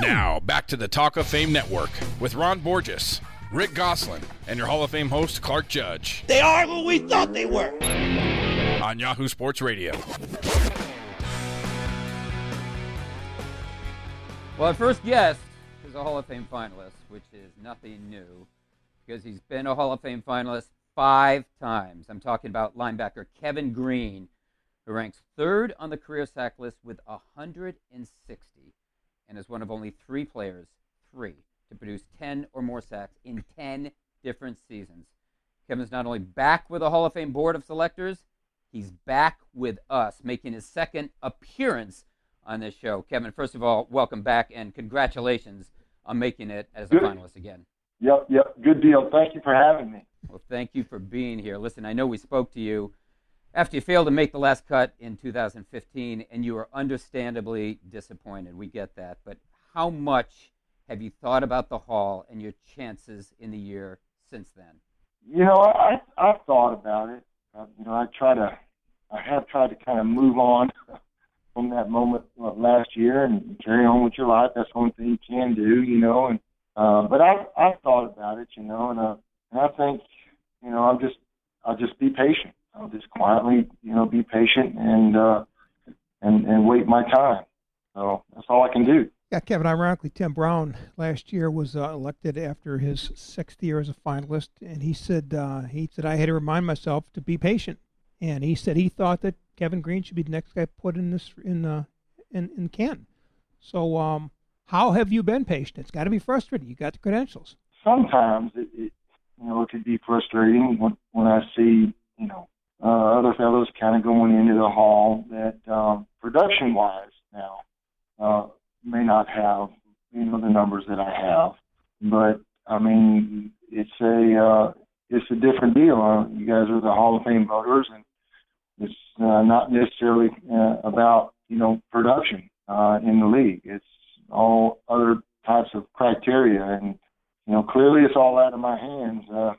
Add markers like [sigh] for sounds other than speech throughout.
Now, back to the Talk of Fame Network with Ron Borges, Rick Gosselin, and your Hall of Fame host, Clark Judge. They are who we thought they were. On Yahoo Sports Radio. Well, our first guest is a Hall of Fame finalist, which is nothing new because he's been a Hall of Fame finalist five times. I'm talking about linebacker Kevin Greene, who ranks third on the career sack list with 160 and is one of only three players, three, to produce 10 or more sacks in 10 different seasons. Kevin's not only back with the Hall of Fame board of selectors, he's back with us, making his second appearance on this show. Kevin, first of all, welcome back and congratulations on making it as a Good. finalist again. Yep, yep. Good deal. Thank you for having me. Well, thank you for being here. Listen, I know we spoke to you after you failed to make the last cut in 2015 and you were understandably disappointed. We get that. But how much have you thought about the Hall and your chances in the year since then? You know, I I've thought about it. Uh, you know, I try to, I have tried to kind of move on [laughs] from that moment uh, last year and carry on with your life. That's one thing you can do, you know. And uh, but I I've thought about it, you know, and uh, and I think, you know, I'm just I'll just be patient. I'll just quietly, you know, be patient and uh, and and wait my time. So that's all I can do. Yeah, Kevin. Ironically, Tim Brown last year was uh, elected after his sixth year as a finalist, and he said uh, he said I had to remind myself to be patient, and he said he thought that Kevin Greene should be the next guy put in this in uh, in in Canton. So, um, how have you been patient? It's got to be frustrating. You got the credentials. Sometimes it, it you know it could be frustrating when when I see you know uh, other fellows kind of going into the hall that um, production wise now uh, may not have you know the numbers that I have, but I mean it's a uh, it's a different deal. Uh, you guys are the Hall of Fame voters, and it's uh, not necessarily uh, about you know production uh, in the league. It's all other types of criteria, and you know clearly it's all out of my hands. Uh,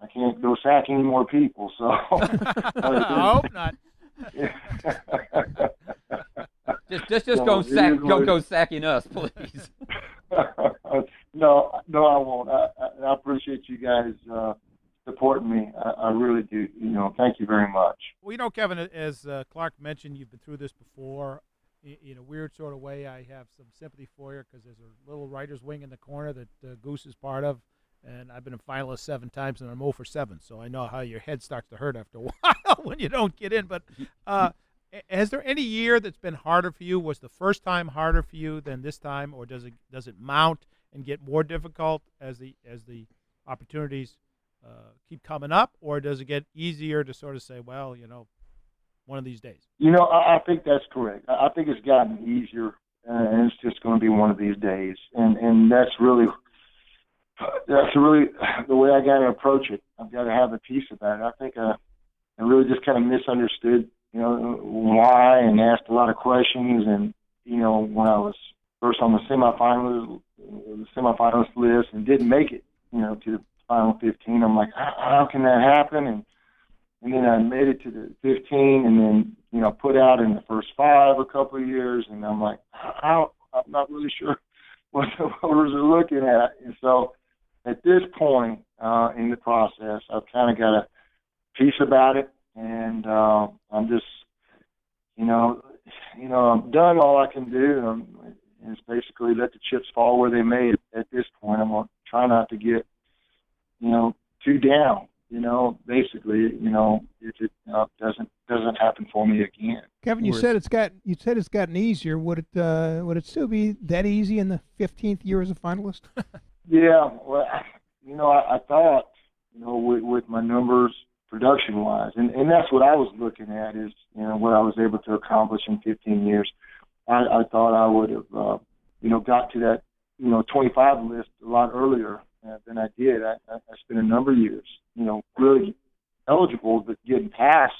I can't go sack any more people. So [laughs] I hope not. [laughs] just just just so go sack don't go sacking us, please. [laughs] no, no, I won't. I, I appreciate you guys uh, supporting me. I, I, really do. You know, thank you very much. Well, you know, Kevin, as uh, Clark mentioned, you've been through this before. In a weird sort of way, I have some sympathy for you because there's a little writer's wing in the corner that uh, Goose is part of and I've been a finalist seven times, and I'm 0 for seven. So I know how your head starts to hurt after a [laughs] while when you don't get in. But uh, [laughs] has there any year that's been harder for you? Was the first time harder for you than this time, or does it does it mount and get more difficult as the as the opportunities uh, keep coming up, or does it get easier to sort of say, well, you know, one of these days? You know, I, I think that's correct. I think it's gotten easier, and it's just going to be one of these days, and and that's really that's really the way I got to approach it. I've got to have a peace about it. I think uh, I really just kind of misunderstood, you know, why and asked a lot of questions. And you know, when I was first on the semifinals, the semifinalist list, and didn't make it, you know, to the final 15, I'm like, how, how can that happen? And and then I made it to the 15, and then you know, put out in the first five a couple of years, and I'm like, how? I'm not really sure [laughs] what the voters are looking at, and so at this point uh, in the process, I've kind of got a peace about it, and uh, I'm just, you know, you know, I'm done all I can do. Um, it's basically let the chips fall where they may. At this point, I'm gonna try not to get, you know, too down. You know, basically, you know, if it uh, doesn't doesn't happen for me again. Kevin, you said it's got you said it's gotten easier. Would it uh, would it still be that easy in the 15th year as a finalist? [laughs] Yeah, well, you know, I, I thought, you know, with, with my numbers production wise, and and that's what I was looking at is, you know, what I was able to accomplish in 15 years. I, I thought I would have, uh, you know, got to that, you know, 25 list a lot earlier uh, than I did. I, I spent a number of years, you know, really eligible, but getting past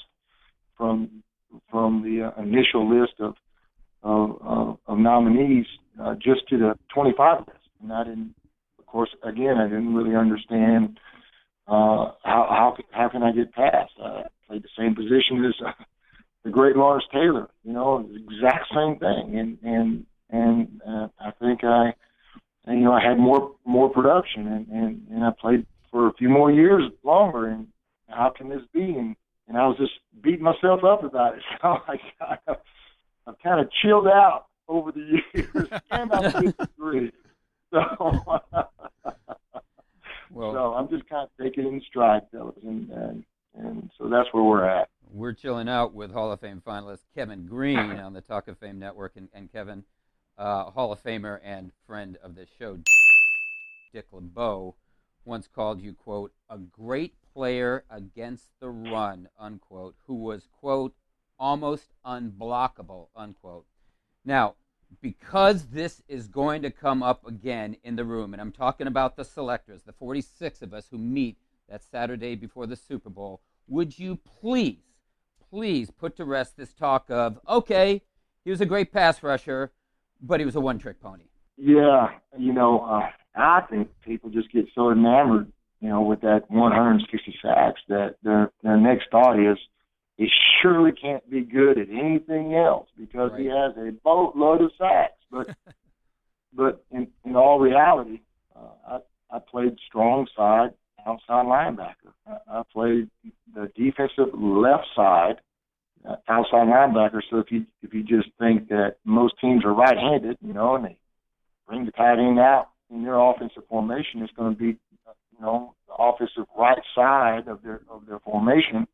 from from the uh, initial list of of, of, of nominees uh, just to the 25 list, and I didn't course, again, I didn't really understand uh, how how how can I get past. I played the same position as uh, the great Lawrence Taylor. You know, the exact same thing, and and and uh, I think I, and, you know, I had more more production, and, and and I played for a few more years longer. And how can this be? And and I was just beating myself up about it. [laughs] So I kind of, I've kind of chilled out over the years, [laughs] and I'm 53. So, Well, so I'm of it in stride, fellas, and, and and so that's where we're at. we're chilling out with Hall of Fame finalist Kevin Greene on the Talk of Fame Network, and, and Kevin, uh, Hall of Famer and friend of this show, Dick LeBeau, once called you quote a great player against the run unquote, who was quote almost unblockable unquote. Now, because this is going to come up again in the room, and I'm talking about the selectors, the 46 of us who meet that Saturday before the Super Bowl, would you please, please put to rest this talk of, okay, he was a great pass rusher, but he was a one trick pony? Yeah, you know, uh, I think people just get so enamored, you know, with that 160 sacks that their their next thought is he surely can't be good at anything else because he has a boatload of sacks. But [laughs] but in in all reality, uh, I I played strong side outside linebacker. I, I played the defensive left side uh, outside linebacker. So if you if you just think that most teams are right-handed, you know, and they bring the tight end out in their offensive formation, it's going to be, uh, you know, the offensive right side of their of their formation.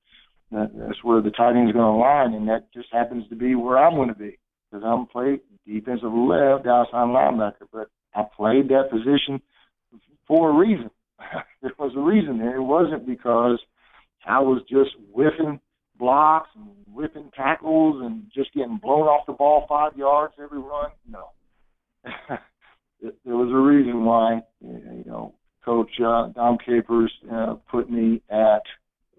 That, that's where the tight end is going to line, and that just happens to be where I'm going to be because I'm playing defensive left outside linebacker. But I played that position for a reason. [laughs] there was a reason there. It wasn't because I was just whiffing blocks and whipping tackles and just getting blown off the ball five yards every run. No, [laughs] there was a reason why you know Coach uh, Dom Capers uh, put me at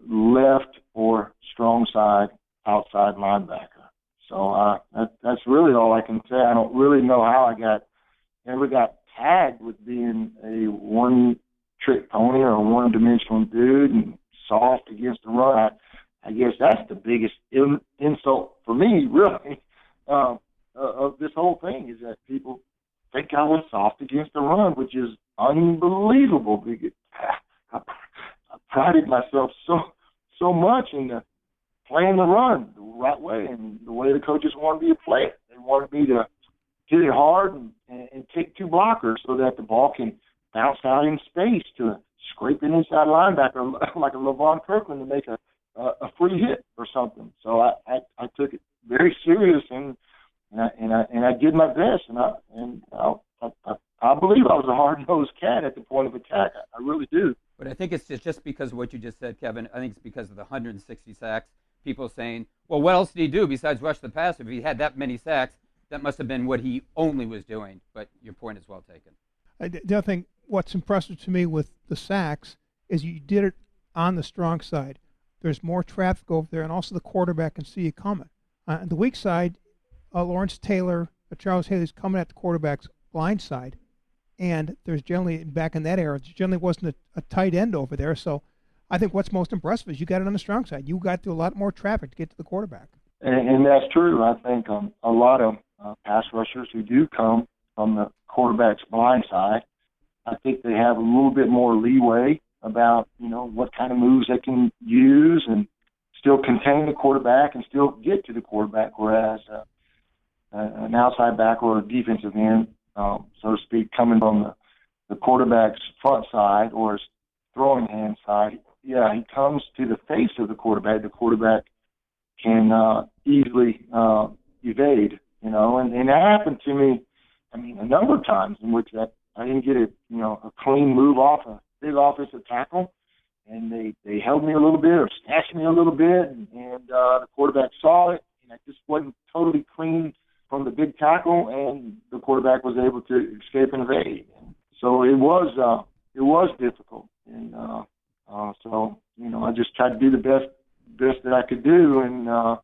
left or strong side outside linebacker. So uh, that, that's really all I can say. I don't really know how I got ever got tagged with being a one trick pony or a one dimensional dude and soft against the run. I, I guess that's the biggest in, insult for me, [laughs] really, uh, of this whole thing is that people think I was soft against the run, which is unbelievable. Because I prided myself so so much in the playing the run the right way and the way the coaches wanted me to play it. They wanted me to hit it hard and, and, and take two blockers so that the ball can bounce out in space to scrape an inside linebacker [laughs] like a Levon Kirkland to make a a, a free hit or something. So I, I I took it very serious and and I and I, and I did my best and I and I, I, I believe I was a hard nosed cat at the point of attack. I, I really do. But I think it's just, just because of what you just said, Kevin. I think it's because of the 160 sacks. People saying, well, what else did he do besides rush the passer? If he had that many sacks, that must have been what he only was doing. But your point is well taken. I d- don't think what's impressive to me with the sacks is you did it on the strong side. There's more traffic over there, and also the quarterback can see you coming. Uh, on the weak side, uh, Lawrence Taylor, uh, Charles Haley's coming at the quarterback's blind side, and there's generally back in that era, generally wasn't a, a tight end over there. So I think what's most impressive is you got it on the strong side. You got through a lot more traffic to get to the quarterback. And, and that's true. I think um, a lot of uh, pass rushers who do come from the quarterback's blind side, I think they have a little bit more leeway about you know what kind of moves they can use and still contain the quarterback and still get to the quarterback. Whereas uh, an outside back or a defensive end, um, so to speak, coming from the, the quarterback's front side or his throwing hand side, yeah, he comes to the face of the quarterback. The quarterback can uh, easily uh, evade, you know, and, and that happened to me. I mean, a number of times in which that I didn't get a you know a clean move off a big offensive tackle, and they they held me a little bit or snatched me a little bit, and, and uh, the quarterback saw it, and I just wasn't totally clean from the big tackle, and the quarterback was able to escape and evade. So it was uh, it was difficult, and uh, uh, so you know I just tried to do the best best that I could do, and uh,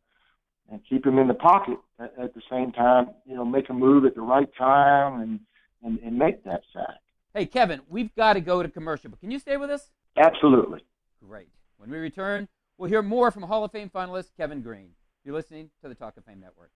and keep him in the pocket at, at the same time. You know, make a move at the right time, and and, and make that sack. Hey, Kevin, we've got to go to commercial, but can you stay with us? Absolutely. Great. When we return, we'll hear more from Hall of Fame finalist Kevin Greene. You're listening to the Talk of Fame Network.